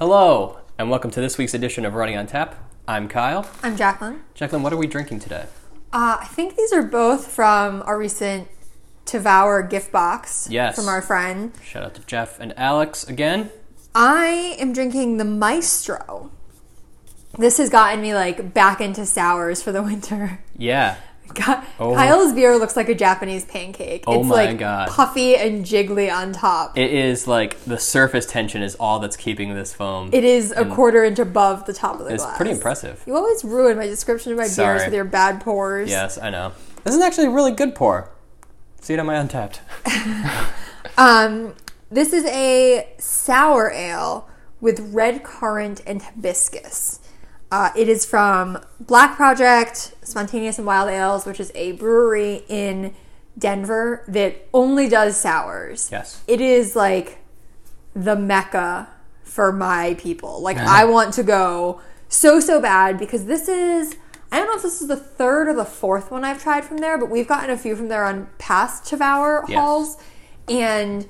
Hello, and welcome to this week's edition of Running on Tap. I'm Kyle. I'm Jacqueline. Jacqueline, what are we drinking today? Uh, I think these are both from our recent Tavour gift box Yes. from our friend. Shout out to Jeff and Alex again. I am drinking the Maestro. This has gotten me like back into sours for the winter. Yeah. God, Oh. Kyle's beer looks like a Japanese pancake. Oh it's my like God. puffy and jiggly on top. It is like the surface tension is all that's keeping this foam. it is a quarter inch above the top of the it's glass. It's pretty impressive. You always ruin my description of my Sorry. beers with your bad pours. Yes, I know. This is actually a really good pour. See it on my Untappd. Um, this is a sour ale with red currant and hibiscus. Uh, it is from Black Project Spontaneous and Wild Ales, which is a brewery in Denver that only does sours. Yes. It is like the mecca for my people. Like I want to go so so bad because this is I don't know if this is the third or the fourth one I've tried from there, but we've gotten a few from there on past Tavour Yes. hauls, and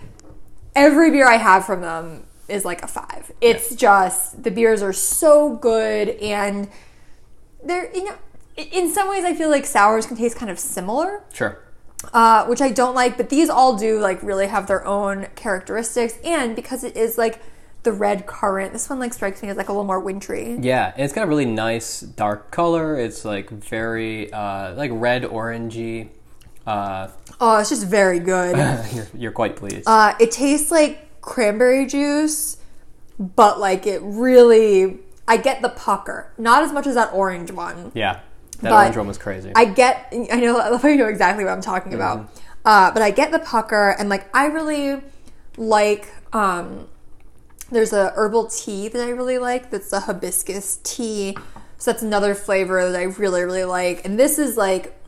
every beer I have from them is like a five. It's just the beers are so good and they're you know in some ways I feel like sours can taste kind of similar Sure. uh, which I don't like, but these all do like really have their own characteristics, and because it is like the red currant, this one like strikes me as like a little more wintry. Yeah, and it's got a really nice dark color. It's like very uh, like red orangey. Uh, Oh, it's just very good. you're, you're quite pleased. uh, it tastes like cranberry juice, but like it really, I get the pucker, not as much as that orange one. yeah, that but orange one was crazy. I get, I know, I love how you know exactly what I'm talking about. Uh, but I get the pucker, and like I really like. Um, there's a herbal tea that I really like. That's the hibiscus tea. So that's another flavor that I really, really like. And this is like.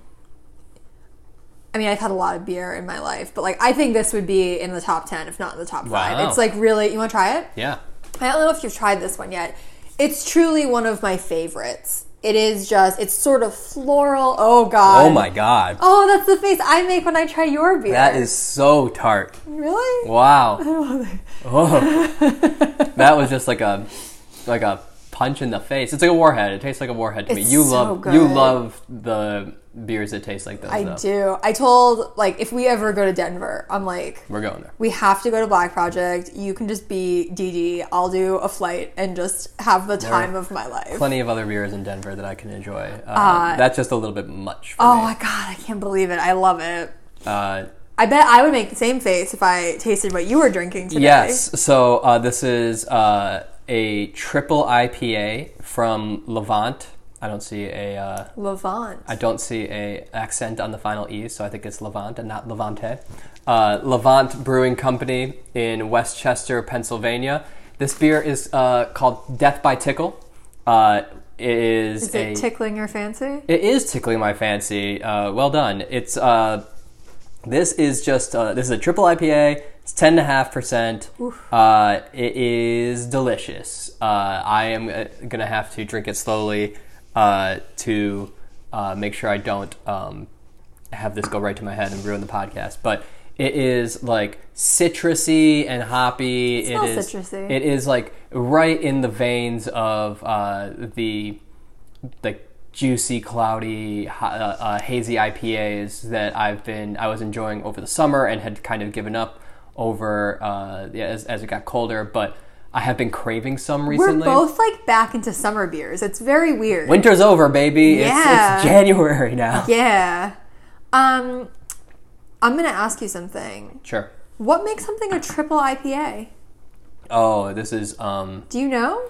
I mean, I've had a lot of beer in my life, but like I think this would be in the top ten, if not in the top five. Wow. It's like really. You want to try it? yeah. I don't know if you've tried this one yet. It's truly one of my favorites. It is just, it's sort of floral. Oh, God. Oh my god, Oh, that's the face I make when I try your beer. that is so tart. Really? Wow. Oh. that was just like a like a punch in the face. It's like a warhead. It tastes like a warhead to me. You so love good. you love the beers that taste like those. I though. do. I told, like, if we ever go to Denver, I'm like, We're going there. we have to go to Black Project. You can just be DD. I'll do a flight and just have the time of my life. Plenty of other beers in Denver that I can enjoy. Uh, that's just a little bit much for Oh me. my God, I can't believe it. I love it. Uh, I bet I would make the same face if I tasted what you were drinking today. yes. So uh, this is uh, a triple IPA from Levant. I don't see a. Uh, Levant. I don't see a accent on the final e, so I think it's Levant and not Levante. Uh, Levant Brewing Company in West Chester, Pennsylvania. This beer is uh, called Death by Tickle. Uh, it is, is a it tickling your fancy? it is tickling my fancy. Uh, well done. It's uh, this is just uh, this is a triple IPA. It's ten and a half percent. Uh, it is delicious. Uh, I am uh, gonna have to drink it slowly uh, to uh, make sure I don't um, have this go right to my head and ruin the podcast. But it is like citrusy and hoppy. It smells is citrusy. It is like right in the veins of uh, the like juicy, cloudy, ha- uh, uh, hazy IPAs that I've been I was enjoying over the summer and had kind of given up over uh, yeah, as, as it got colder, but I have been craving some recently. We're both like back into summer beers. It's very weird. Winter's over, baby. It's, Yeah. it's January now. Yeah. Um, I'm gonna ask you something. Sure. What makes something a triple IPA? Oh, this is um Do you know?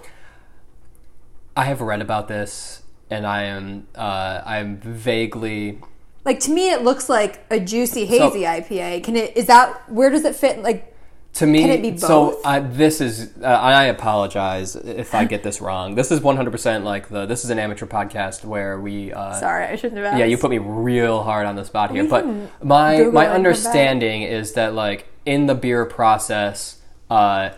I have read about this and I am uh I'm vaguely Like to me, it looks like a juicy hazy IPA. Can it? Is that where does it fit? Like, to me Can it be so both? uh, this is uh, i apologize if i get this wrong this is 100% like the this is an amateur podcast where we uh, sorry, I shouldn't have asked. yeah you put me real hard on the spot here We but my Google my it and come back. understanding is that like in the beer process uh,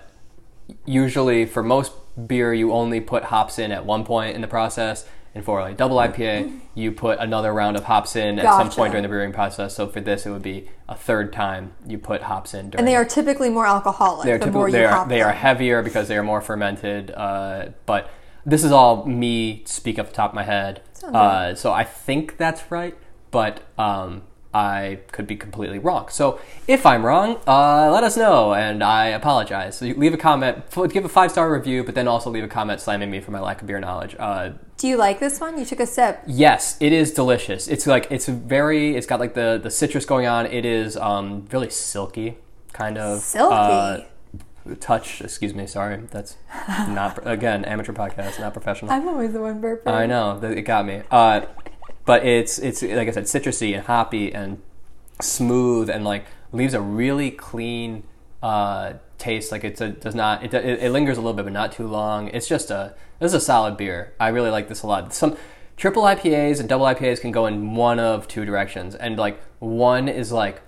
usually for most beer you only put hops in at one point in the process and for like double IPA, you put another round of hops in at some point during the brewing process. So for this, it would be a third time you put hops in. During And they are typically more alcoholic. they're the typical, more you they are they are heavier because they are more fermented. Uh, but this is all me speak off the top of my head. Uh, so I think that's right, but um, I could be completely wrong. So if I'm wrong, uh, let us know, and I apologize. So leave a comment, give a five star review, but then also leave a comment slamming me for my lack of beer knowledge. Uh, Do you like this one? You took a sip. Yes, it is delicious. It's like it's very. It's got like the the citrus going on. It is um really silky, kind of Silky. uh, touch. Excuse me. Sorry, that's not again amateur podcast, not professional. I'm always the one burping. I know it got me. But it's it's like I said, citrusy and hoppy and smooth and like leaves a really clean uh, taste. Like it's a does not it, it, it lingers a little bit, but not too long. It's just a this is a solid beer. I really like this a lot. Some triple IPAs and double IPAs can go in one of two directions, and like one is like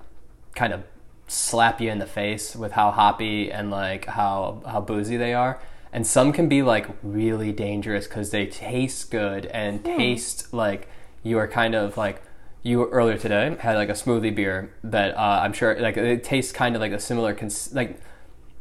kind of slap you in the face with how hoppy and like how how boozy they are and some can be like really dangerous because they taste good and taste like you are kind of like you earlier today had like a smoothie beer that uh, i'm sure like it tastes kind of like a similar cons- like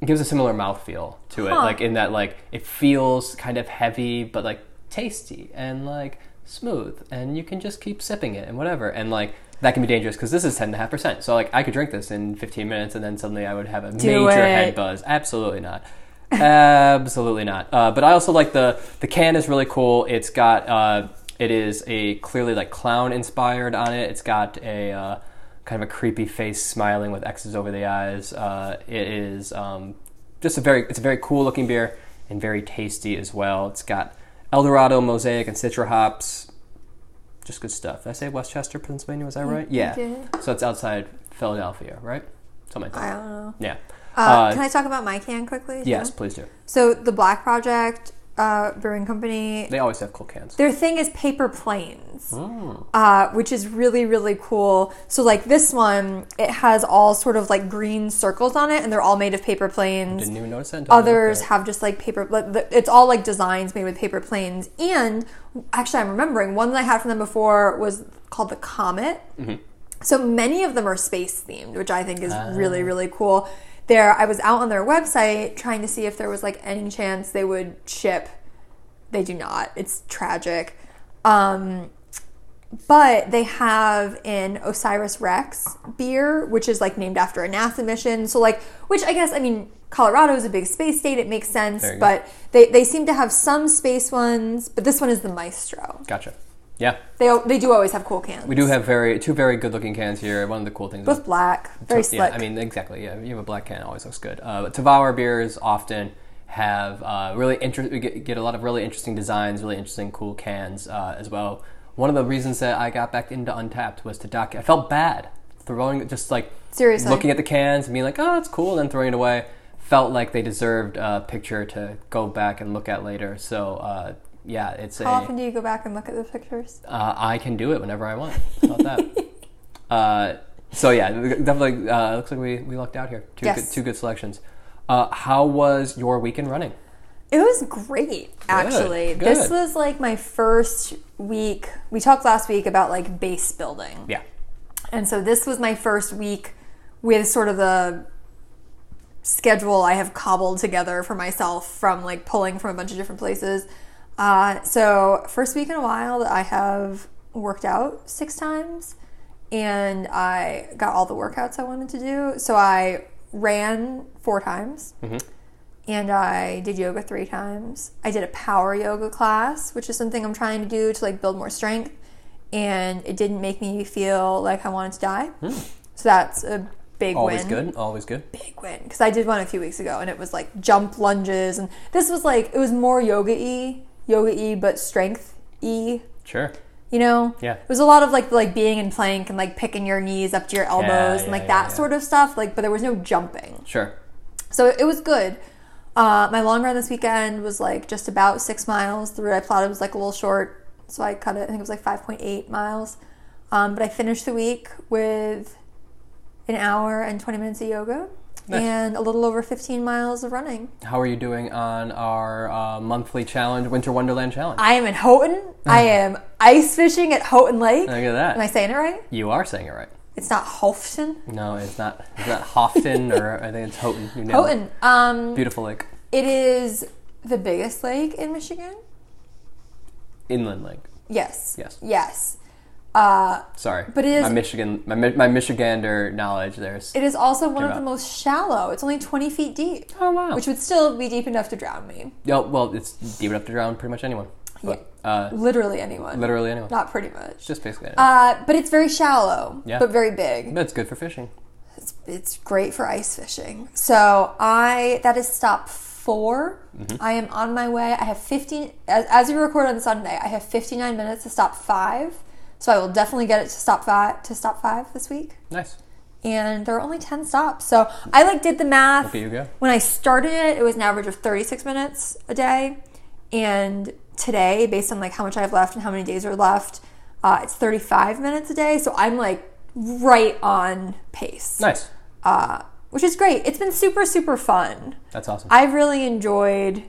it gives a similar mouthfeel to it. Huh. like in that like it feels kind of heavy but like tasty and like smooth and you can just keep sipping it and whatever and like that can be dangerous because this is 10.5% so like i could drink this in 15 minutes and then suddenly i would have a Do major it. head buzz. Absolutely not. Absolutely not. Uh, but i also like the the can is really cool. It's got uh, it is a clearly like clown inspired on it. It's got a uh, kind of a creepy face smiling with x's over the eyes. Uh, it is um, just a very it's a very cool looking beer and very tasty as well. It's got eldorado mosaic and citra hops. Just good stuff. Did i say west chester pennsylvania? Was that right? yeah. so it's outside philadelphia right? Something like I that don't know. yeah. Uh, Uh, can I talk about my can quickly? yes please do. So the Black Project uh, Brewing Company, they always have cool cans their thing is paper planes, Mm. uh, which is really really cool. So like this one, it has all sort of like green circles on it, and they're all made of paper planes. didn't even notice that I Others have just like paper. It's all like designs made with paper planes. And actually, I'm remembering one that I had from them before was called the Comet. Mm-hmm. So many of them are space themed, which I think is Ah. really really cool. There, I was out on their website trying to see if there was like any chance they would ship. They do not. It's tragic. Um, but they have an Osiris Rex beer, which is like named after a NASA mission. So like, which I guess I mean, Colorado is a big space state. It makes sense, you go. but they they seem to have some space ones. But this one is the Maestro. gotcha yeah They they do always have cool cans. we do have very two very good looking cans here one of the cool things is both black, very slick. Yeah, I mean, exactly. Yeah, you have a black can, always looks good. Uh, but Tavour beers often have uh, really inter- we get, get a lot of really interesting designs, really interesting, cool cans uh, as well. One of the reasons that I got back into Untappd was to doc. I felt bad throwing just like Seriously. looking at the cans and being like, oh, it's cool, and then throwing it away. Felt like they deserved a picture to go back and look at later. So uh, yeah, it's a. How often do you go back and look at the pictures? Uh, I can do it whenever I want. How about that? uh, so yeah, definitely uh, looks like we, we lucked out here. Two Yes. good, two good selections. Uh, how was your weekend running? It was great, actually. This good. was like my first week. We talked last week about like base building. Yeah, And so this was my first week with sort of the schedule I have cobbled together for myself from like pulling from a bunch of different places. Uh, so, first week in a while that I have worked out six times and I got all the workouts I wanted to do. So, I ran four times and I did yoga three times. I did a power yoga class, which is something I'm trying to do to like build more strength. And it didn't make me feel like I wanted to die. So that's a big win. always win. good. Always good. Big win. Because I did one a few weeks ago and it was like jump lunges. And this was like, it was more yoga y, yoga e but strength e. Sure. You know, Yeah. It was a lot of like like being in plank and like picking your knees up to your elbows Yeah, and like yeah, that yeah, yeah. sort of stuff. Like, but there was no jumping. Sure. So it was good. Uh, my long run this weekend was like just about six miles. The route I plotted was like a little short, so I cut it. I think it was like 5.8 miles. Um, but I finished the week with an hour and 20 minutes of yoga. And a little over 15 miles of running. How are you doing on our uh, monthly challenge, Winter Wonderland challenge? I am in Houghton. I am ice fishing at Houghton Lake. Look at that. Am I saying it right? you are saying it right. It's not Houghton. No, it's not. It's not Houghton, or I think it's Houghton. You it. Houghton. Um, Beautiful lake, it is the biggest lake in Michigan. inland lake. Yes. Yes. Yes. Uh, Sorry, But it is- my Michigan, my, my Michigander knowledge. There's it is also one of the most shallow. It's only 20 feet deep, oh wow. which would still be deep enough to drown me. Yeah, well, it's deep enough to drown pretty much anyone. But, uh, Literally anyone. literally anyone. Not pretty much. Just basically anyone. Uh, but it's very shallow, Yeah. but very big. That's good for fishing. It's, it's great for ice fishing. So I that is stop 4 Mm-hmm. I am on my way. I have 15 as, as we record on Sunday. I have 59 minutes to stop five. So I will definitely get it to stop five to stop five this week. Nice. And there are only 10 stops. So I like did the math. Look at you go. When I started it, it was an average of 36 minutes a day. And today, based on like how much I have left and how many days are left, uh, it's 35 minutes a day. So I'm like right on pace Nice. uh, which is great. It's been super, super fun. That's awesome. I've really enjoyed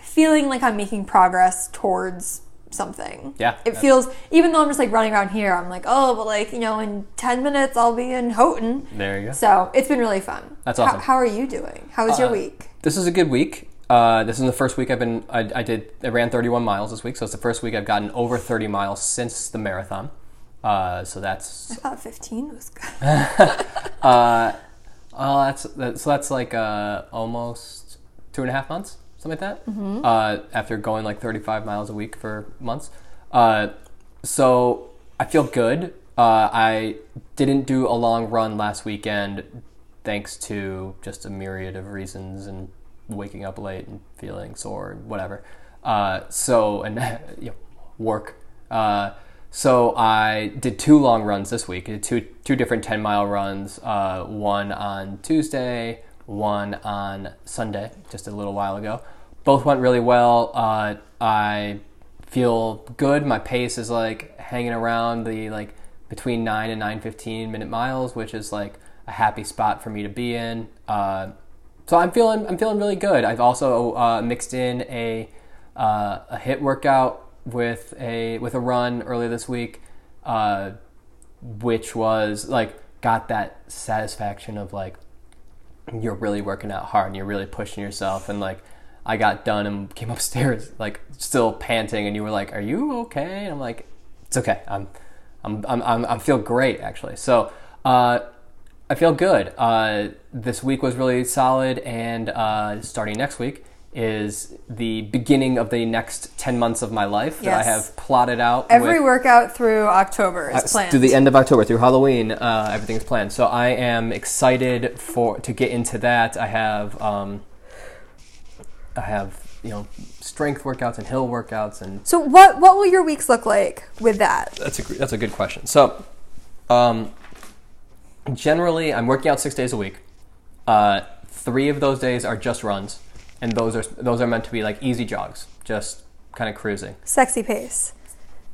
feeling like I'm making progress towards something. Yeah, It feels, even though I'm just like running around here, I'm like, oh, but like, you know, in 10 minutes I'll be in Houghton. there you go. So it's been really fun. That's How- awesome. How, are you doing? How was your Uh, week? This is a good week. Uh, this is the first week I've been. I, I did. I ran 31 miles this week, so it's the first week I've gotten over 30 miles since the marathon. Uh, so that's I thought 15 was good. uh, oh, that's that, so that's like uh, almost two and a half months, something like that. Uh, after going like 35 miles a week for months, uh, so I feel good. Uh, I didn't do a long run last weekend, thanks to just a myriad of reasons and waking up late and feeling sore and whatever. Uh, so and you know, work. Uh, so I did two long runs this week. Two two different ten mile runs. Uh, one on Tuesday, one on Sunday, just a little while ago. Both went really well. Uh, I feel good. My pace is like hanging around the like between nine and nine fifteen minute miles, which is like a happy spot for me to be in. Uh, so I'm feeling I'm feeling really good. I've also uh, mixed in a uh, a HIIT workout with a with a run earlier this week, uh, which was like got that satisfaction of like you're really working out hard and you're really pushing yourself and like I got done and came upstairs like still panting and you were like are you okay and I'm like it's okay I'm I'm I'm I'm, I feel great actually so uh, I feel good uh, this week was really solid and uh, starting next week is the beginning of the next 10 months of my life that I have plotted out Every with- workout through October is planned. to the end of October through Halloween, uh, everything's planned. So I am excited for to get into that. I have um, I have you know strength workouts and hill workouts, and so what what will your weeks look like with that? that's a that's a good question. So um, generally, I'm working out six days a week. Uh, three of those days are just runs, and those are those are meant to be like easy jogs, just kind of cruising. Sexy pace.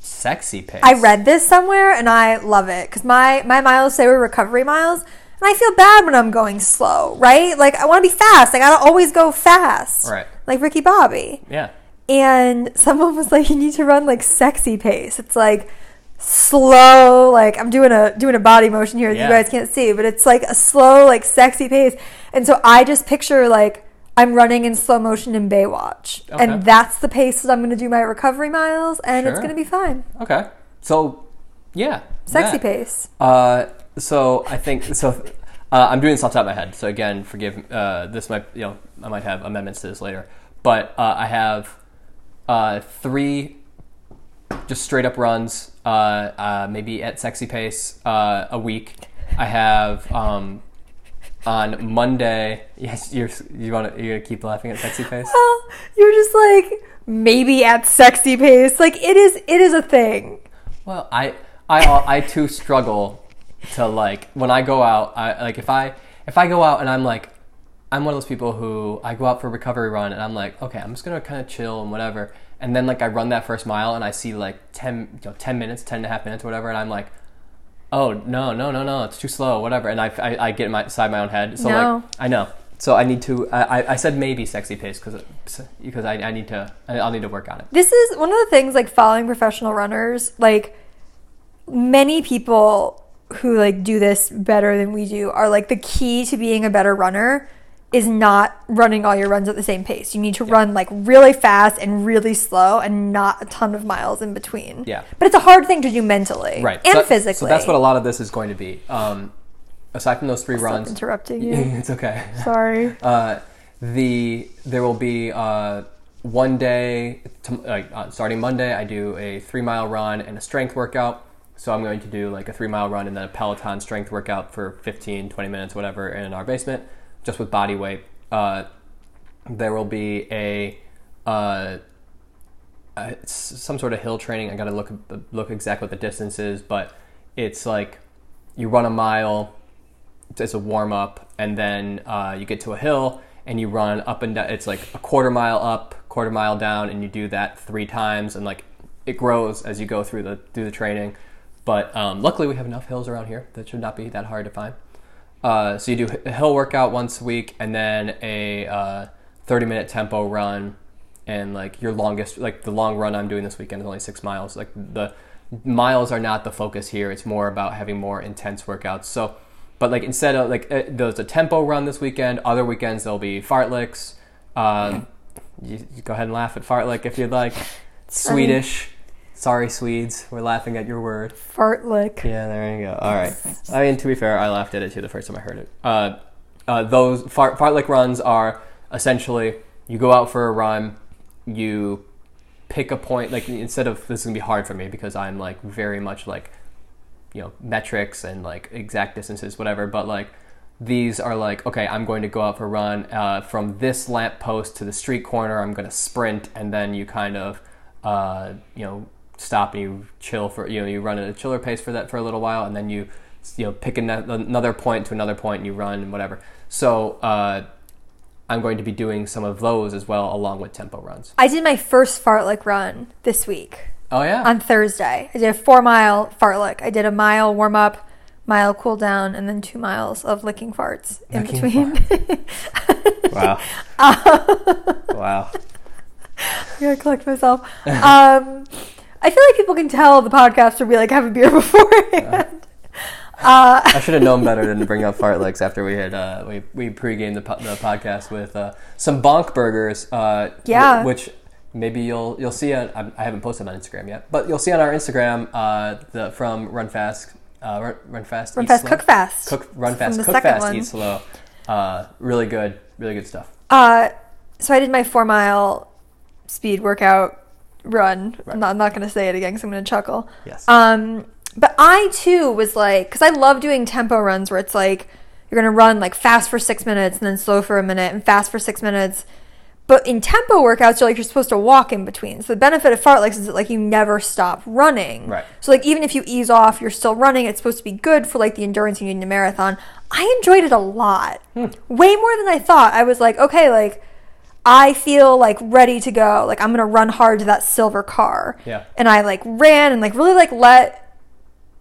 Sexy pace. I read this somewhere and I love it because my my miles say were recovery miles, and I feel bad when I'm going slow, right? Like I want to be fast. Like I gotta always go fast, Right. Like Ricky Bobby. Yeah. And someone was like, "You need to run like sexy pace." It's like slow, like I'm doing a doing a body motion here that Yeah. you guys can't see, but it's like a slow, like sexy pace. And so I just picture like I'm running in slow motion in Baywatch, Okay. and that's the pace that I'm going to do my recovery miles, and it's going to be fine. Okay. So yeah. Sexy that. pace. Uh, so I think so. Uh, I'm doing this off the top of my head, so again, forgive. Uh, this might you know I might have amendments to this later, but uh, I have uh, three just straight up runs, uh, uh, maybe at sexy pace uh, a week. I have um, on Monday. Yes, you're you want to you keep laughing at sexy pace. Well, you're just like maybe at sexy pace. Like it is. It is a thing. Well, I, I, I too struggle to like when I go out. I like if I if I go out and I'm like, I'm one of those people who I go out for a recovery run and I'm like, okay, I'm just gonna kind of chill and whatever. And then like I run that first mile and I see like ten, you know, ten minutes, ten and a half minutes, whatever, and I'm like, oh no no no no it's too slow whatever and I, I, I get my inside my own head so No. like I know so I need to I, I- said maybe sexy pace because because I, I need to I- I'll need to work on it This is one of the things like following professional runners, like many people who like do this better than we do are like the key to being a better runner is not running all your runs at the same pace. You need to run like really fast and really slow and not a ton of miles in between. Yeah. But it's a hard thing to do mentally right and so, physically. so that's what a lot of this is going to be um, aside from those three Stop runs interrupting you. it's okay Sorry. uh, the there will be uh, one day to, uh, starting Monday. I do a three mile run and a strength workout. So I'm going to do like a three mile run and then a Peloton strength workout for 15, 20 minutes, whatever, in our basement, just with body weight. Uh, there will be a uh, it's some sort of hill training. I got to look look exactly what the distance is, but it's like you run a mile as a warm up, and then uh, you get to a hill and you run up and down. It's like a quarter mile up, quarter mile down, and you do that three times, and like it grows as you go through the through the training. But um, luckily, we have enough hills around here that should not be that hard to find. Uh, so you do a hill workout once a week, and then a uh, 30 minute tempo run, and like your longest, like the long run I'm doing this weekend is only six miles. Like the miles are not the focus here. It's more about having more intense workouts. So, but like instead of like uh, there's a tempo run this weekend. Other weekends there'll be fartleks. Um, you, you go ahead and laugh at fartlek if you'd like. Swedish. Sorry, Swedes. We're laughing at your word. Fartlick. Yeah, there you go. All right. I mean, to be fair, I laughed at it too the first time I heard it. Uh, uh, those fart, fartlek runs are essentially you go out for a run, you pick a point. Like instead of this is gonna be hard for me because I'm like very much like you know metrics and like exact distances, whatever. But like these are like okay, I'm going to go out for a run uh, from this lamp post to the street corner. I'm going to sprint, and then you kind of uh, you know stop and you chill for you know you run at a chiller pace for that for a little while, and then you you know pick another point to another point and you run and whatever. So uh, I'm going to be doing some of those as well along with tempo runs. I did my first fartlek run this week. Oh yeah, on Thursday. I did a four mile fartlek. I did a mile warm up, mile cool down, and then two miles of licking farts in Licking between. wow, wow. I gotta collect myself. Um, I feel like people can tell the podcast will be like have a beer beforehand. Uh, I should have known better than to bring up fartleks after we had uh, we we pregame the, po- the podcast with uh, some bonk burgers. Uh, Yeah. wh- which maybe you'll you'll see on I I haven't posted on Instagram yet, but you'll see on our Instagram uh, the from Run Fast uh, Run, Run Fast run fast, Slow. cook fast. cook Run Fast Cook Fast one. Eat Slow. Uh, really good, really good stuff. Uh, so I did my four mile speed workout run. Right. I'm not, not gonna say it again because I'm gonna chuckle. Yes. Um, but I too was like, because I love doing tempo runs where it's like you're gonna run like fast for six minutes and then slow for a minute and fast for six minutes. But in tempo workouts, you're like you're supposed to walk in between. So the benefit of fartleks is that like you never stop running. Right. So like even if you ease off, you're still running. It's supposed to be good for like the endurance you need in a marathon. I enjoyed it a lot, Hmm. way more than I thought. I was like, okay, like I feel like ready to go. Like I'm gonna run hard to that silver car. Yeah. And I like ran and like really like let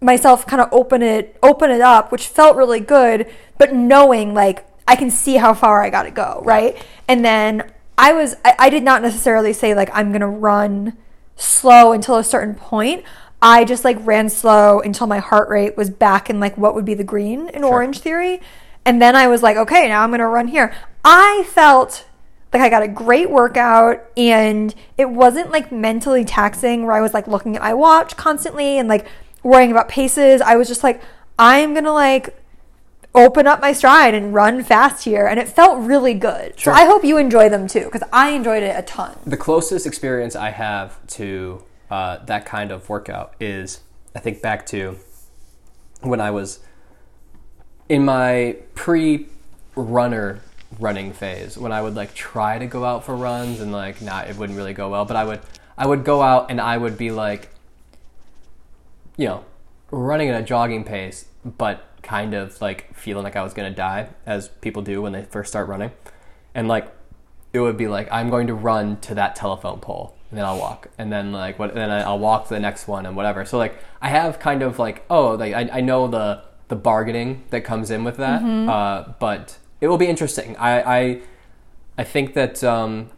myself kind of open it open it up, which felt really good, but knowing like I can see how far I gotta go, right? And then I was I, I did not necessarily say like I'm gonna run slow until a certain point. I just like ran slow until my heart rate was back in like what would be the green in Orangetheory. And then I was like, okay, now I'm gonna run here. I felt like I got a great workout and it wasn't like mentally taxing where I was like looking at my watch constantly and like worrying about paces. I was just like, I'm gonna like open up my stride and run fast here and it felt really good. Sure. So I hope you enjoy them too because I enjoyed it a ton. the closest experience I have to uh, that kind of workout is I think back to when I was in my pre runner running phase. When I would like try to go out for runs and like not it wouldn't really go well but I would I would go out and I would be like you know running at a jogging pace but kind of like feeling like I was going to die as people do when they first start running. And like it would be like I'm going to run to that telephone pole and then I'll walk, and then like what, then I'll walk to the next one and whatever. So like I have kind of like oh like I, I know the the bargaining that comes in with that, uh, but it will be interesting. I I, I think that um,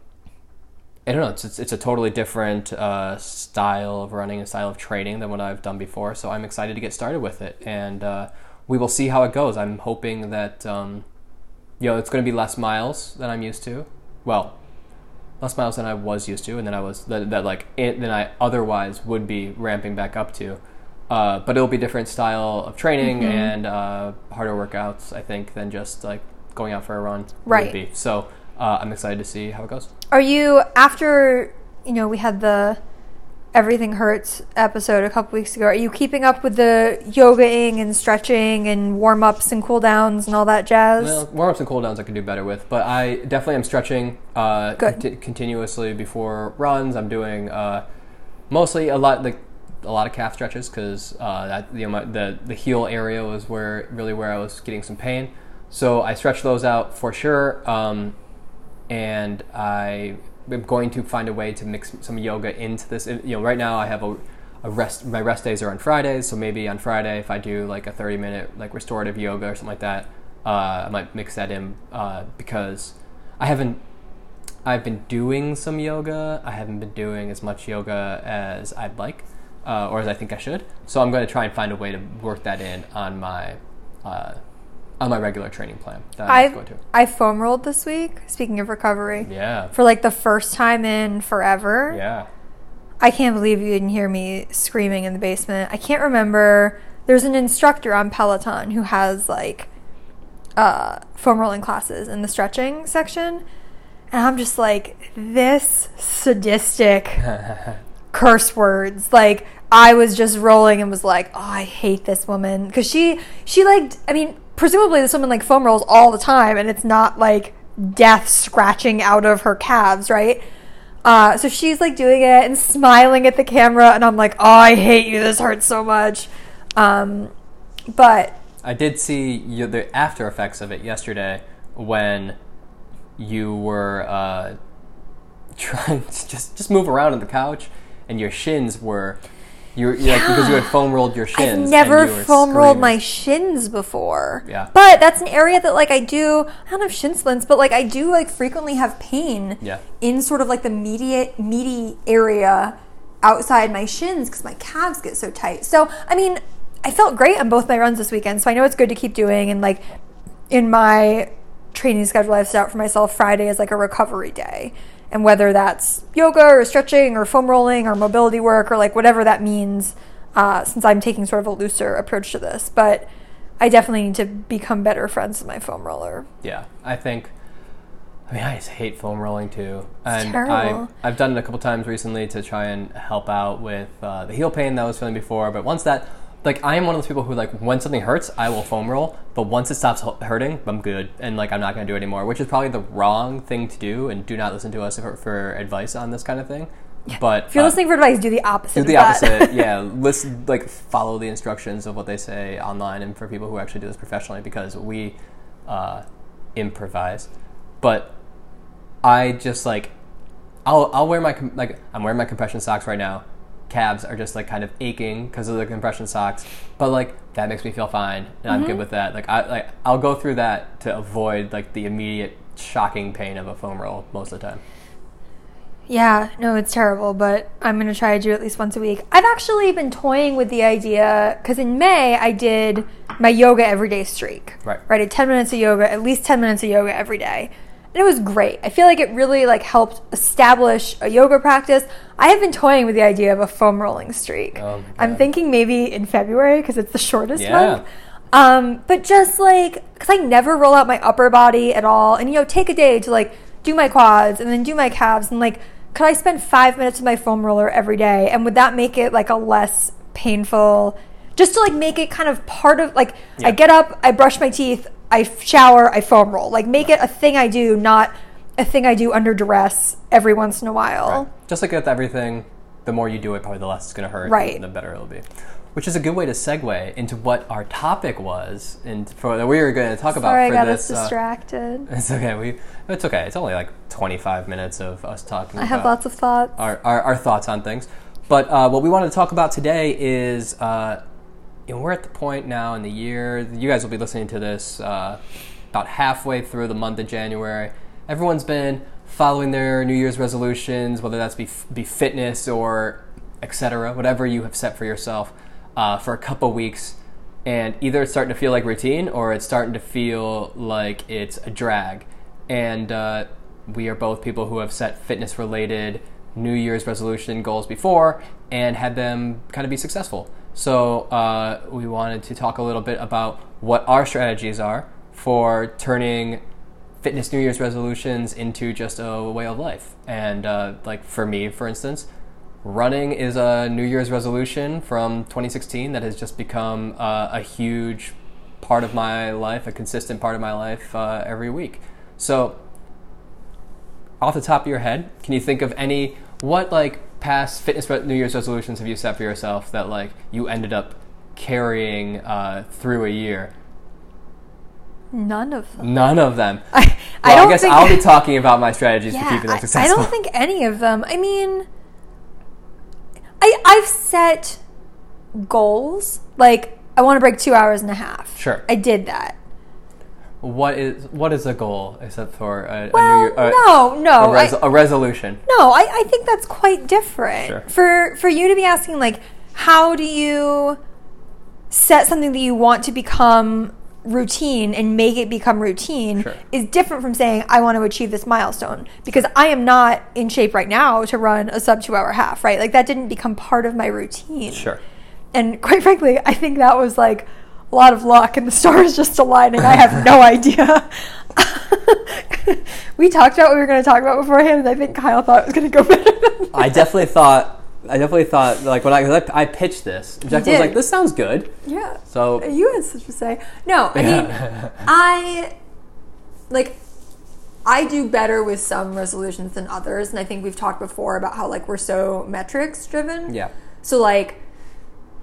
I don't know. It's, it's, it's a totally different uh, style of running and style of training than what I've done before. So I'm excited to get started with it, and uh, we will see how it goes. I'm hoping that um, you know it's going to be less miles than I'm used to. Well, less miles than I was used to, and then I was that, that like it, than I otherwise would be ramping back up to. Uh, but it'll be different style of training and uh, harder workouts, I think, than just like going out for a run Right. would be. So uh, I'm excited to see how it goes. Are you after you know we had the everything hurts episode a couple weeks ago? Are you keeping up with the yogaing and stretching and warm ups and cool downs and all that jazz? Well, warm ups and cool downs I can do better with, but I definitely am stretching uh, conti- continuously before runs. I'm doing uh, mostly a lot like a lot of calf stretches because uh, that you know the the heel area was where really where I was getting some pain. So I stretch those out for sure, um, and I am going to find a way to mix some yoga into this. You know, right now I have a a rest my rest days are on Fridays, so maybe on Friday if I do like a 30 minute like restorative yoga or something like that, uh, I might mix that in uh, because I haven't I've been doing some yoga. I haven't been doing as much yoga as I'd like, uh, or as I think I should. So I'm going to try and find a way to work that in on my uh, on my regular training plan that I going to. I foam rolled this week. Speaking of recovery, Yeah, for like the first time in forever. yeah. I can't believe you didn't hear me screaming in the basement. I can't remember. There's an instructor on Peloton who has like uh, foam rolling classes in the stretching section. And I'm just like, this sadistic curse words. Like, I was just rolling and was like, oh, I hate this woman. Because she, she like, I mean, presumably this woman like foam rolls all the time and it's not like death scratching out of her calves, right? Uh, so she's like doing it and smiling at the camera, and I'm like, oh, I hate you. This hurts so much. Um, but I did see you, the after effects of it yesterday when you were uh, trying to just just move around on the couch and your shins were you were like because you had foam rolled your shins. I've never foam rolled my shins before. Yeah. But that's an area that like I do. I don't have shin splints, but like I do like frequently have pain. Yeah. In sort of like the meaty meaty area outside my shins because my calves get so tight. So I mean, I felt great on both my runs this weekend. So I know it's good to keep doing. And like in my training schedule, I've set out for myself Friday as like a recovery day. And whether that's yoga or stretching or foam rolling or mobility work or like whatever that means, uh, since I'm taking sort of a looser approach to this. But I definitely need to become better friends with my foam roller. Yeah, I think. I mean, I just hate foam rolling too, and terrible. I I've done it a couple times recently to try and help out with uh, the heel pain that I was feeling before. But once that, like, I am one of those people who like when something hurts, I will foam roll. But once it stops hurting, I'm good, and like I'm not going to do it anymore. Which is probably the wrong thing to do, and do not listen to us for, for advice on this kind of thing. But If you're uh, listening for advice, do the opposite. do the opposite. yeah, listen, like follow the instructions of what they say online, and for people who actually do this professionally, because we uh, improvise. But I just like, I'll I'll wear my com- like I'm wearing my compression socks right now. Calves are just like kind of aching because of the compression socks, but like that makes me feel fine, and I'm good mm-hmm. with that. Like I like I'll go through that to avoid like the immediate shocking pain of a foam roll most of the time. Yeah, no, it's terrible, but I'm going to try to do it at least once a week. I've actually been toying with the idea because in May I did my yoga everyday streak. Right. Right, I did 10 minutes of yoga, at least 10 minutes of yoga every day. And it was great. I feel like it really like helped establish a yoga practice. I have been toying with the idea of a foam rolling streak. Oh I'm thinking maybe in February because it's the shortest Yeah. month. Um, but just like, because I never roll out my upper body at all, and you know, take a day to like do my quads and then do my calves, and like, could I spend five minutes with my foam roller every day, and would that make it like a less painful? Just to like make it kind of part of like, Yeah. I get up, I brush my teeth, I shower, I foam roll. Like, make it a thing I do, not a thing I do under duress every once in a while. Just like with everything, the more you do it, probably the less it's going to hurt. Right. The better it'll be. Which is a good way to segue into what our topic was, and for that we were going to talk about Sorry, I for got this. us uh, distracted. it's okay. We. It's okay. It's only like 25 minutes of us talking. I have lots of thoughts. our, our, our thoughts on things. But uh, what we wanted to talk about today is, uh, know, we're at the point now in the year. You guys will be listening to this uh, about halfway through the month of January. Everyone's been following their New Year's resolutions, whether that's be, be fitness or etc., whatever you have set for yourself, uh, for a couple weeks. And either it's starting to feel like routine or it's starting to feel like it's a drag. And uh, we are both people who have set fitness related New Year's resolution goals before and had them kind of be successful. So uh, we wanted to talk a little bit about what our strategies are for turning fitness New Year's resolutions into just a way of life. And uh, like for me, for instance, running is a New Year's resolution from 2016 that has just become uh, a huge part of my life, a consistent part of my life uh, every week. So off the top of your head, can you think of any what like past fitness New Year's resolutions have you set for yourself that like you ended up carrying uh, through a year? None of them. None of them. I, Well, I I, don't guess think, I'll be talking about my strategies yeah, keeping them I, I don't think any of them. I mean, I I've set goals like I want to break two hours and a half. Sure. I did that. What is what is a goal except for a, a Well, New Year, a, no, no, a, res- I- a resolution? No, I, I think that's quite different. Sure. For for you to be asking like how do you set something that you want to become routine and make it become routine Sure. is different from saying I want to achieve this milestone because I am not in shape right now to run a sub 2 hour half, right? Like that didn't become part of my routine. Sure. And quite frankly, I think that was like a lot of luck and the stars just aligning. I have no idea. we talked about what we were going to talk about beforehand, and I think Kyle thought it was going to go better than I definitely thought. I definitely thought like when I 'cause I, I pitched this, Jack was like, "This sounds good." Yeah. So You had such to say. No, I mean, I like I do better with some resolutions than others, and I think we've talked before about how like we're so metrics driven. yeah, So like,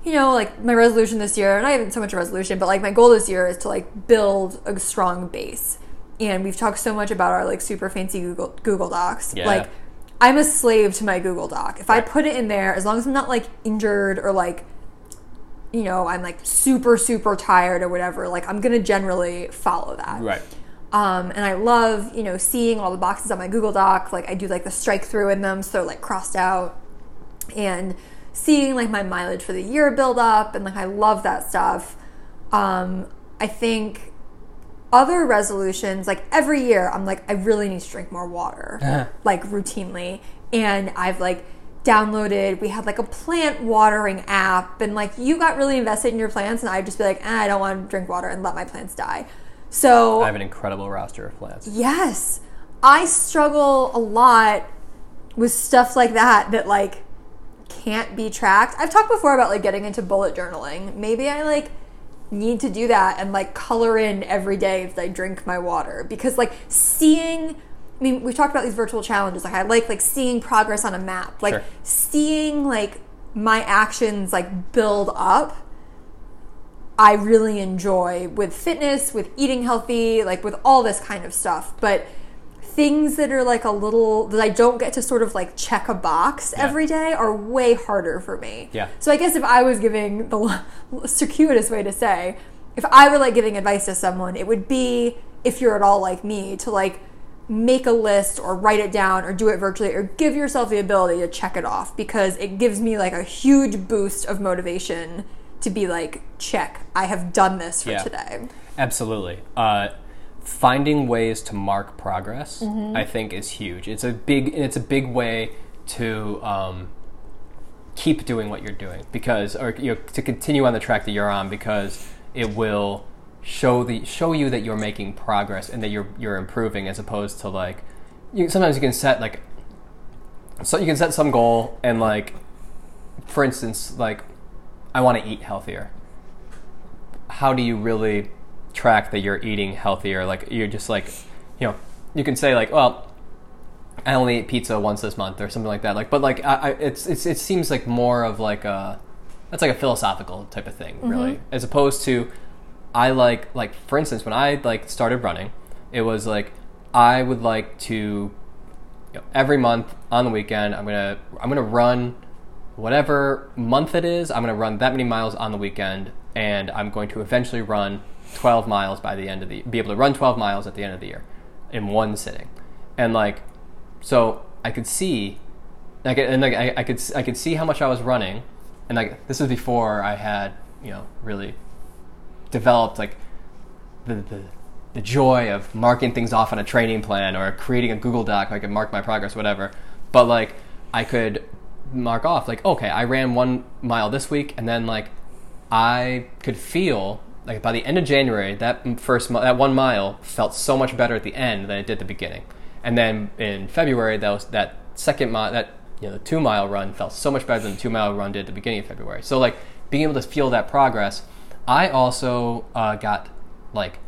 you know, like my resolution this year, and I haven't so much a resolution, but like my goal this year is to like build a strong base. And we've talked so much about our like super fancy Google Google Docs. Yeah. Like I'm a slave to my Google Doc. If I put it in there, as long as I'm not like injured or like you know, I'm like super, super tired or whatever, like I'm gonna generally follow that. right. Um, and I love, you know, seeing all the boxes on my Google Doc. Like I do like the strike through in them, so they're like crossed out, and seeing like my mileage for the year build up, and like I love that stuff. Um, I think other resolutions, like every year, I'm like I really need to drink more water, like routinely, and I've like downloaded we had like a plant watering app and like you got really invested in your plants and i'd just be like eh, i don't want to drink water and let my plants die so I have an incredible roster of plants. Yes. I struggle a lot with stuff like that that like can't be tracked. I've talked before about like getting into bullet journaling. Maybe I like need to do that and like color in every day as I drink my water because like seeing I mean, we talked about these virtual challenges. Like I like like seeing progress on a map. Like Sure. seeing like my actions like build up I really enjoy with fitness, with eating healthy, like with all this kind of stuff. But things that are like a little that I don't get to sort of like check a box Yeah. every day are way harder for me. Yeah. So I guess if I was giving the circuitous way to say, if I were like giving advice to someone, it would be if you're at all like me to like make a list or write it down or do it virtually or give yourself the ability to check it off because it gives me like a huge boost of motivation to be like check i have done this for Yeah. today Absolutely. Uh, finding ways to mark progress, Mm-hmm. I think, is huge. It's a big. It's a big way to um, keep doing what you're doing because, or you know, to continue on the track that you're on because it will show the show you that you're making progress and that you're you're improving as opposed to like you sometimes you can set like so you can set some goal and like for instance like I want to eat healthier how do you really track that you're eating healthier? Like you're just like, you know, you can say like, well, I only eat pizza once this month or something like that. Like, but like, I, I, it's, it's it seems like more of like a that's like a philosophical type of thing, really, mm-hmm. as opposed to I like like for instance when I like started running, it was like I would like to you know, every month on the weekend, I'm gonna I'm gonna run whatever month it is. I'm gonna run that many miles on the weekend, and I'm going to eventually run 12 miles by the end of the be able to run 12 miles at the end of the year in one sitting, and like so I could see like and like I, I could I could see how much I was running, and like this was before I had you know really developed like the the the joy of marking things off on a training plan or creating a Google Doc. I could mark my progress, whatever. But like I could mark off like okay, I ran one mile this week, and then like I could feel like by the end of January that first that one mile felt so much better at the end than it did at the beginning. And then in February, that was that second mile that you know the two mile run felt so much better than the two mile run did at the beginning of February. So like being able to feel that progress. I also uh, got like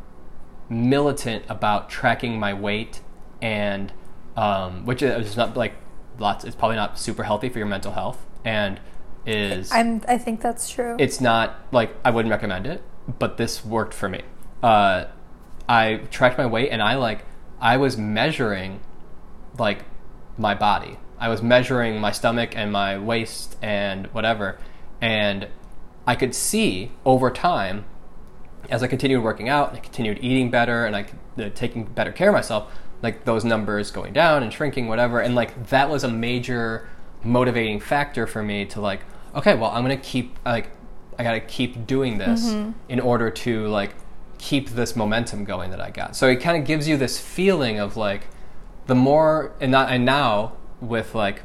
militant about tracking my weight and um, which is not like lots it's probably not super healthy for your mental health and is I'm I think that's true. it's not like I wouldn't recommend it, but this worked for me. Uh, I tracked my weight and I like I was measuring like my body. I was measuring my stomach and my waist and whatever, and I could see over time as I continued working out and I continued eating better and I uh, taking better care of myself, like those numbers going down and shrinking, whatever. And like that was a major motivating factor for me to like, okay, well, I'm gonna keep like I gotta keep doing this mm-hmm. in order to like keep this momentum going that I got. So it kind of gives you this feeling of like the more and not and now with like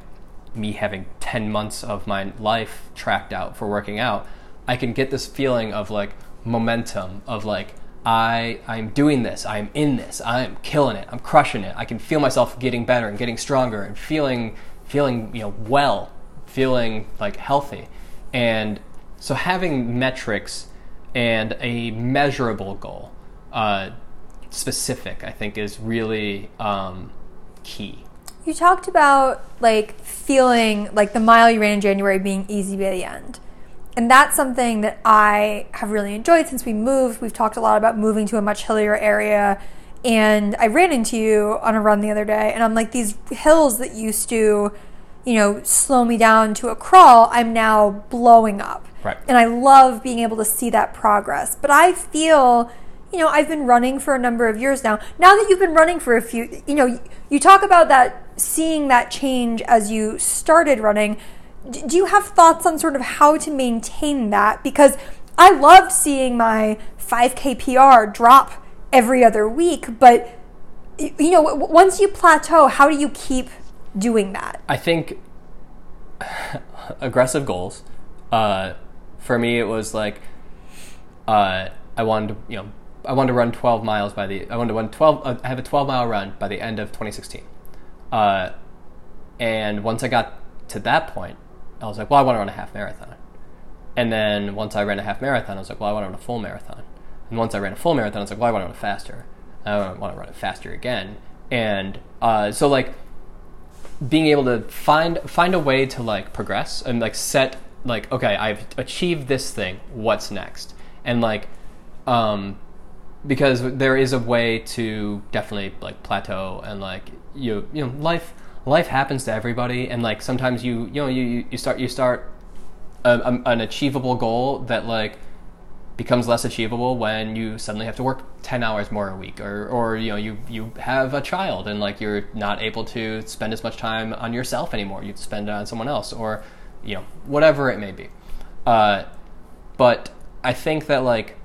me having 10 months of my life tracked out for working out, I can get this feeling of like momentum of like I I'm doing this, I'm in this, I'm killing it, I'm crushing it. I can feel myself getting better and getting stronger and feeling feeling, you know, well, feeling like healthy. And so having metrics and a measurable goal, uh, specific, I think is really um, key. You talked about like feeling like the mile you ran in January being easy by the end. And that's something that I have really enjoyed since we moved. We've talked a lot about moving to a much hillier area. And I ran into you on a run the other day, and I'm like, these hills that used to, you know, slow me down to a crawl, I'm now blowing up. Right. And I love being able to see that progress. But I feel, you know, I've been running for a number of years now. Now that you've been running for a few, you know, you talk about that, seeing that change as you started running. Do you have thoughts on sort of how to maintain that? Because I loved seeing my 5K PR drop every other week, but, you know, once you plateau, how do you keep doing that? I think aggressive goals. Uh, for me, it was like uh, I wanted to, you know, I wanted to run 12 miles by the. I wanted to run 12. Uh, I have a 12 mile run by the end of 2016. Uh, and once I got to that point, I was like, well, I want to run a half marathon. And then once I ran a half marathon, I was like, well, I want to run a full marathon. And once I ran a full marathon, I was like, well, I want to run it faster. I want to run it faster again. And uh, so like being able to find find a way to like progress and like set like okay i've achieved this thing what's next? And like um because there is a way to definitely like plateau and like you you know life life happens to everybody and like sometimes you you know you you start you start a, a, an achievable goal that like becomes less achievable when you suddenly have to work 10 hours more a week or, or you know you, you have a child and like you're not able to spend as much time on yourself anymore. You spend it on someone else or you know whatever it may be. Uh, but i think that like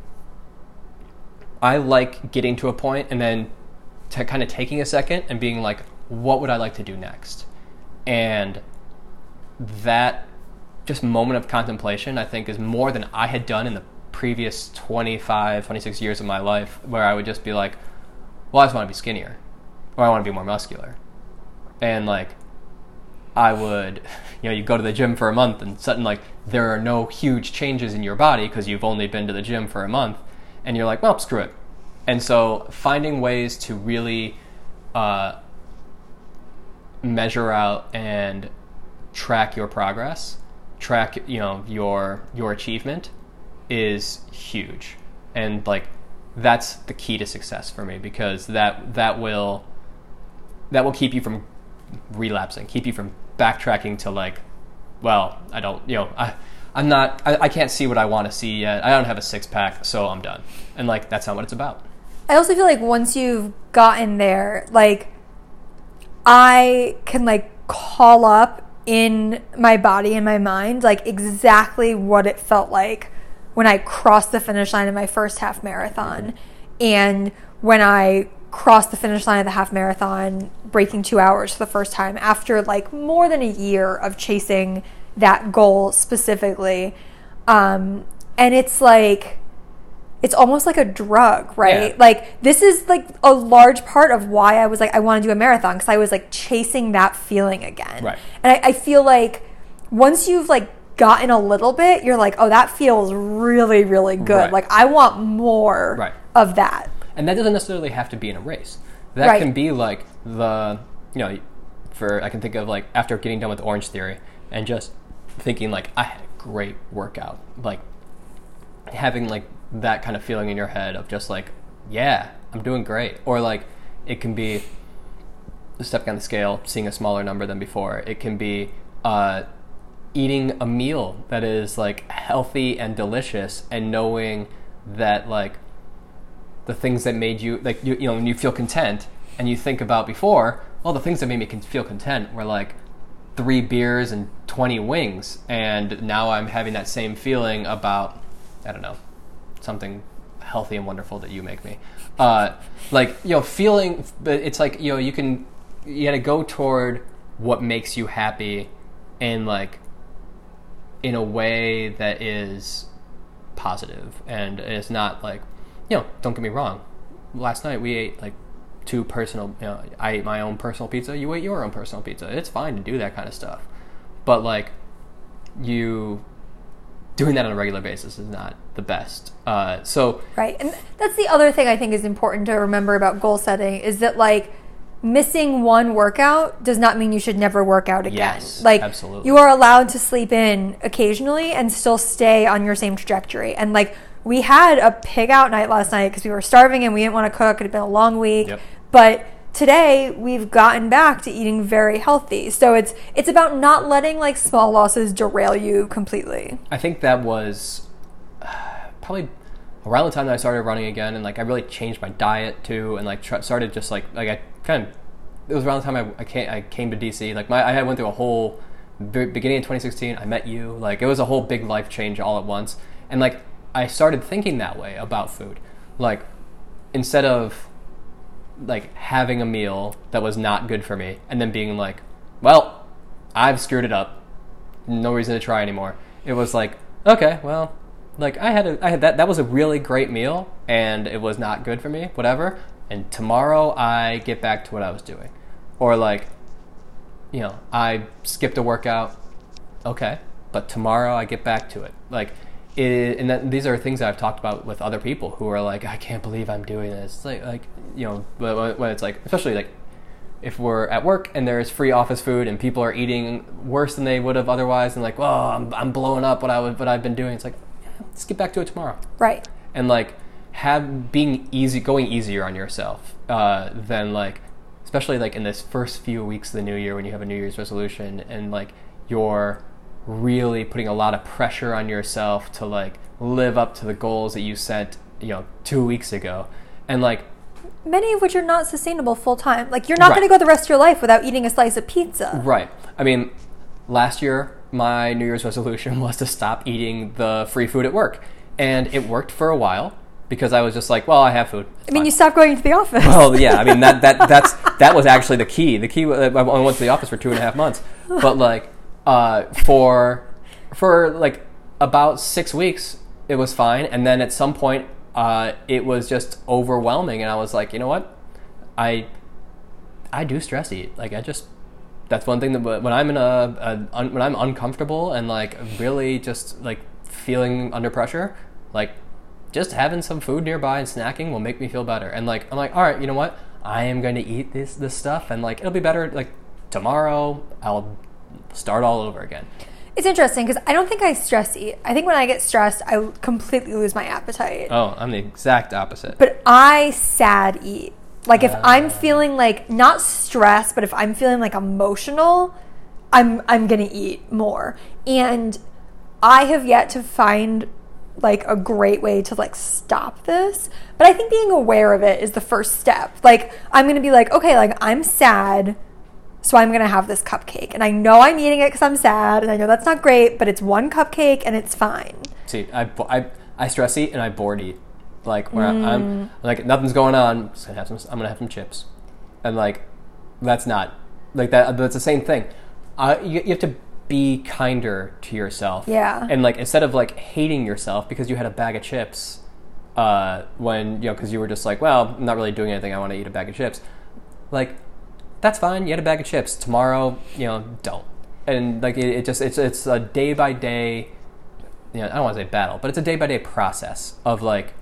i like getting to a point and then to kind of taking a second and being like what would i like to do next? And that just moment of contemplation i think is more than i had done in the previous 25 26 years of my life where i would just be like well i just want to be skinnier or i want to be more muscular. And like i would you know you go to the gym for a month and suddenly like there are no huge changes in your body because you've only been to the gym for a month and you're like well screw it. And so finding ways to really uh, measure out and track your progress track you know your your achievement is huge and like that's the key to success for me because that that will that will keep you from relapsing, keep you from backtracking to like, well, I don't, you know, I, I'm not, I, I can't see what I want to see yet. I don't have a six pack, so I'm done. And like, that's not what it's about. I also feel like once you've gotten there, like I can like call up in my body and my mind like exactly what it felt like when I crossed the finish line in my first half marathon and when I crossed the finish line of the half marathon breaking 2 hours for the first time after like more than a year of chasing that goal specifically um and it's like it's almost like a drug, right? Yeah. Like this is like a large part of why I was like I want to do a marathon because I was like chasing that feeling again. Right. And I, I feel like once you've like gotten a little bit, you're like, oh, that feels really, really good. Right. Like I want more Right. of that. and that doesn't necessarily have to be in a race. That Right. can be like the you know, for I can think of like after getting done with Orangetheory and just thinking like I had a great workout, like having like that kind of feeling in your head of just like yeah, I'm doing great, or like it can be stepping on the scale, seeing a smaller number than before. It can be uh, eating a meal that is like healthy and delicious, and knowing that like the things that made you like you, you know when you feel content and you think about before well the things that made me feel content were like three beers and 20 wings. And now i'm having that same feeling about i don't know something healthy and wonderful that you make me. Uh, like you know feeling it's like you know you can you gotta go toward what makes you happy and like in a way that is positive and it's not like you know don't get me wrong. Last night we ate like two personal you know i ate my own personal pizza you ate your own personal pizza. It's fine to do that kind of stuff. But like you doing that on a regular basis is not the best. Uh, so Right. And that's the other thing I think is important to remember about goal setting is that like missing one workout does not mean you should never work out again. Yes, like absolutely. you are allowed to sleep in occasionally and still stay on your same trajectory. And like we had a pig out night last night because we were starving and we didn't want to cook. It had been a long week. Yep. But today we've gotten back to eating very healthy. So it's it's about not letting like small losses derail you completely. I think that was uh, probably around the time that I started running again, and like I really changed my diet too, and like tr- started just like like I kind of it was around the time I, I came I came to DC. Like my I had went through a whole beginning of 2016. I met you. Like it was a whole big life change all at once, and like I started thinking that way about food. Like instead of like having a meal that was not good for me, and then being like, well, I've screwed it up no reason to try anymore. It was like, okay, well, like I had a, I had that that was a really great meal and it was not good for me, whatever. And tomorrow I get back to what I was doing. Or like, you know, I skipped a workout. Okay, but tomorrow I get back to it. Like it, and that, these are things that I've talked about with other people who are like, I can't believe I'm doing this. It's like, like you know, when when it's like, especially like if we're at work and there's free office food and people are eating worse than they would have otherwise, and like, well, I'm, I'm blowing up what I would, what I've been doing. It's like, yeah, let's get back to it tomorrow, Right. and like have being easy, going easier on yourself uh, than like, especially like in this first few weeks of the new year when you have a New Year's resolution and like you're really putting a lot of pressure on yourself to like live up to the goals that you set, you know, two weeks ago, and like many of which are not sustainable full time. Like you're not Right. going to go the rest of your life without eating a slice of pizza. Right. I mean, last year my New Year's resolution was to stop eating the free food at work, and it worked for a while because I was just like, well, I have food. It's I mean, fine. you stopped going to the office. Well, yeah. I mean that that that's that was actually the key. The key. I only went to the office for two and a half months, but like uh, for for like about six weeks, it was fine, and then at some point, uh, it was just overwhelming, and I was like, you know what, I I do stress eat. Like I just that's one thing that when I'm in a, a un, when I'm uncomfortable and like really just like feeling under pressure, like just having some food nearby and snacking will make me feel better. And like I'm like, all right, you know what? I am going to eat this this stuff, and like it'll be better. Like tomorrow, I'll start all over again. It's interesting because I don't think I stress eat. I think when I get stressed, I completely lose my appetite. Oh, I'm the exact opposite. But I sad eat. Like if I'm ah. feeling like not stressed, but if I'm feeling like emotional, I'm I'm gonna eat more. And I have yet to find like a great way to like stop this. But I think being aware of it is the first step. Like I'm gonna be like, okay, like I'm sad. So I'm gonna have this cupcake, and I know I'm eating it because I'm sad, and I know that's not great, but it's one cupcake and it's fine. See, I, I, I stress eat and I bored eat. Like where I'm like nothing's going on. I'm just gonna have some. I'm gonna have some chips, and like that's not like that. That's the same thing. Uh, you, you have to be kinder to yourself. Yeah. And like instead of like hating yourself because you had a bag of chips, uh, when you know because you were just like, well, I'm not really doing anything. I want to eat a bag of chips. Like that's fine. You had a bag of chips. Tomorrow, you know, don't. And like it, it just it's it's a day by day. You know, I don't want to say battle, but it's a day by day process of like,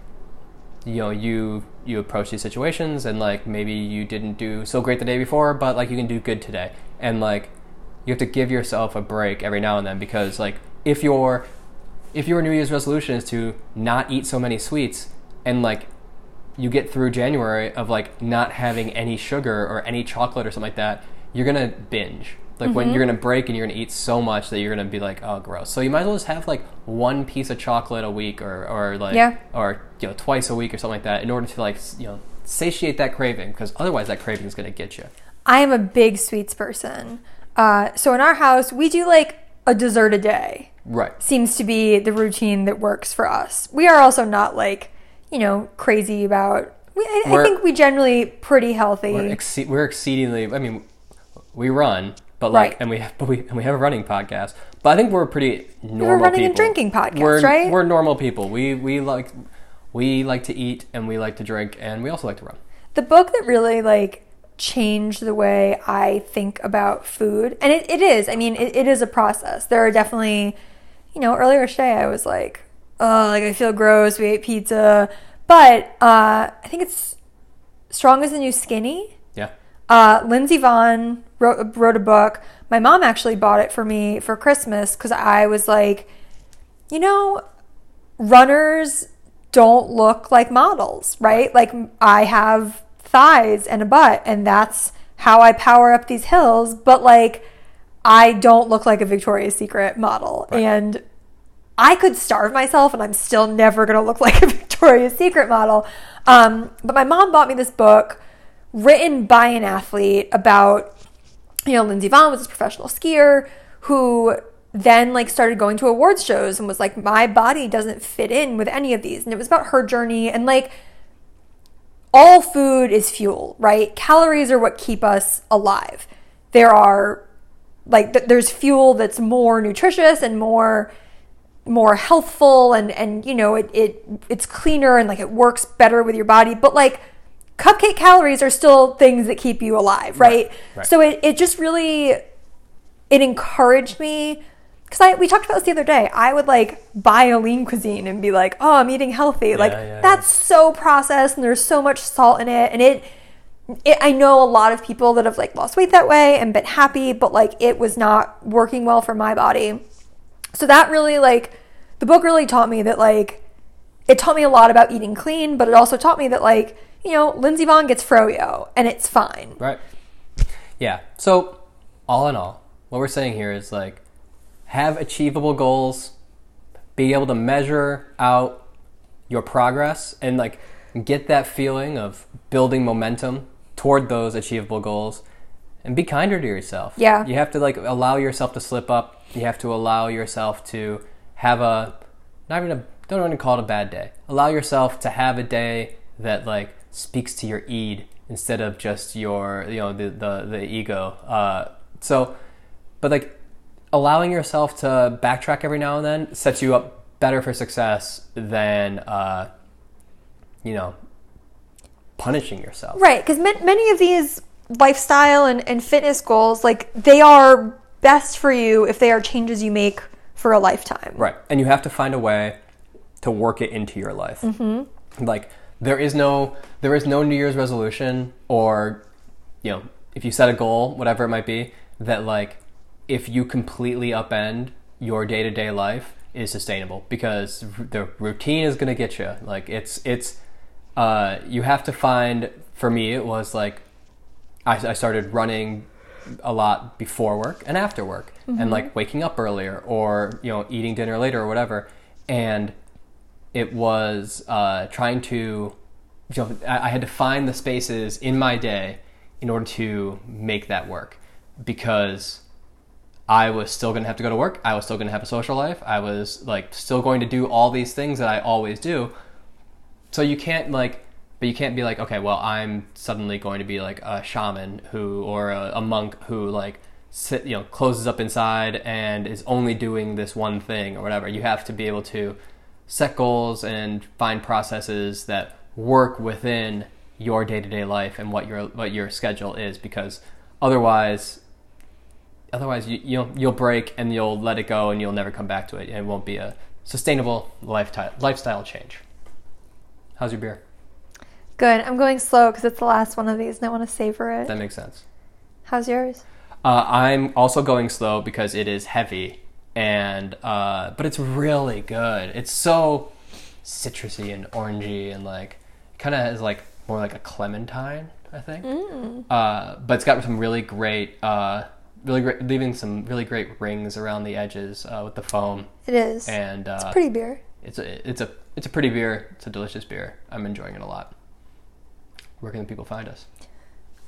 you know, you you approach these situations and like maybe you didn't do so great the day before, but like you can do good today, and like you have to give yourself a break every now and then because like if your if your New Year's resolution is to not eat so many sweets and like you get through January of like not having any sugar or any chocolate or something like that, you're gonna binge. Like when mm-hmm. you're gonna break and you're gonna eat so much that you're gonna be like, oh, gross. So you might as well just have like one piece of chocolate a week or or like Yeah. or you know twice a week or something like that in order to like you know satiate that craving because otherwise that craving is gonna get you. I am a big sweets person. Uh, so in our house, we do like a dessert a day. Right. Seems to be the routine that works for us. We are also not like, you know, crazy about. We, I, I think we generally pretty healthy. We're, exce- we're exceedingly. I mean, we run, but like, Right. and we have, but we and we have a running podcast. But I think we're pretty normal. We're running and drinking podcast, we're, right? We're normal people. We we like we like to eat and we like to drink and we also like to run. the book that really like changed the way I think about food, and it, it is. I mean, it, it is a process. There are definitely, you know, earlier today I was like, oh, like I feel gross. We ate pizza, but uh, I think it's Strong as the New Skinny. Yeah. Uh, Lindsey Vonn wrote, wrote a book. My mom actually bought it for me for Christmas because I was like, you know, runners don't look like models, right? Like I have thighs and a butt, and that's how I power up these hills, but like I don't look like a Victoria's Secret model. And I could starve myself and I'm still never going to look like a Victoria's Secret model. Um, but my mom bought me this book written by an athlete about, you know, Lindsey Vonn was this professional skier who then like started going to awards shows and was like, my body doesn't fit in with any of these. And it was about her journey and like, all food is fuel, right? Calories are what keep us alive. There are like th- there's fuel that's more nutritious and more more healthful and and you know it, it it's cleaner and like it works better with your body but like cupcake calories are still things that keep you alive right, right. so it, it just really it encouraged me because I we talked about this the other day. I would like buy a lean cuisine and be like, "Oh, I'm eating healthy." like yeah, that's so processed and there's so much salt in it, and it, it. I know a lot of people that have like lost weight that way and been happy, but like it was not working well for my body. So that really like the book really taught me that like it taught me a lot about eating clean, but it also taught me that like you know Lindsey Vonn gets froyo and it's fine. Right. Yeah. So, all in all, what we're saying here is like have achievable goals, be able to measure out your progress and like get that feeling of building momentum toward those achievable goals and be kinder to yourself. Yeah. You have to like allow yourself to slip up. You have to allow yourself to have a not even a don't even call it a bad day. Allow yourself to have a day that like speaks to your id instead of just your you know the the, the ego. Uh, so, but like allowing yourself to backtrack every now and then sets you up better for success than uh, you know punishing yourself. Right, because many of these lifestyle and, and fitness goals, like they are best for you if they are changes you make for a lifetime. Right. And you have to find a way to work it into your life. Mm-hmm. Like there is no there is no New Year's resolution or you know if you set a goal, whatever it might be, that like if you completely upend your day to day life is sustainable because the routine is going to get you. Like it's it's uh, you have to find for me, it was like I, I started running a lot before work and after work, and like waking up earlier or you know eating dinner later or whatever, and it was uh, trying to you know I, I had to find the spaces in my day in order to make that work because I was still going to have to go to work. I was still going to have a social life. I was like still going to do all these things that I always do. So you can't like, but you can't be like, okay, well, I'm suddenly going to be like a shaman who, or a, a monk who like sit, you know, closes up inside and is only doing this one thing or whatever. You have to be able to set goals and find processes that work within your day to day life and what your what your schedule is because otherwise otherwise you, you'll you'll break and you'll let it go and you'll never come back to it and it won't be a sustainable lifestyle lifestyle change. How's your beer? Good. I'm going slow because it's the last one of these and I want to savor it. That makes sense. How's yours? Uh, I'm also going slow because it is heavy and uh, but it's really good. It's so citrusy and orangey and like kind of has like more like a clementine, I think. Uh, but it's got some really great, uh, really great, leaving some really great rings around the edges uh, with the foam. It is. And uh, Pretty beer. it's a it's a it's a pretty beer. It's a delicious beer. I'm enjoying it a lot. Where can people find us?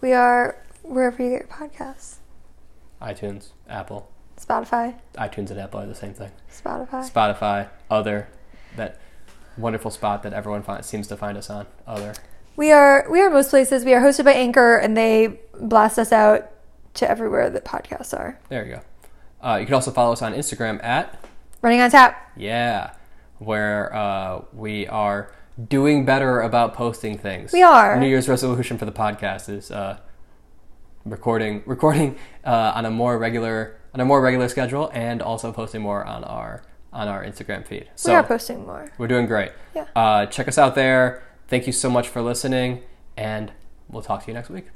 We are wherever you get your podcasts. iTunes, Apple, Spotify. iTunes and Apple are the same thing. Spotify. Spotify, other, that wonderful spot that everyone find, seems to find us on. Other. We are we are most places. We are hosted by Anchor and they blast us out to everywhere that podcasts are. There you go. Uh, you can also follow us on Instagram at Running on tap. yeah, where uh, we are doing better about posting things. We are. New Year's resolution for the podcast is uh, recording recording uh, on a more regular on a more regular schedule and also posting more on our on our Instagram feed. So we are posting more. we're doing great. Yeah. Uh, check us out there. Thank you so much for listening, and we'll talk to you next week.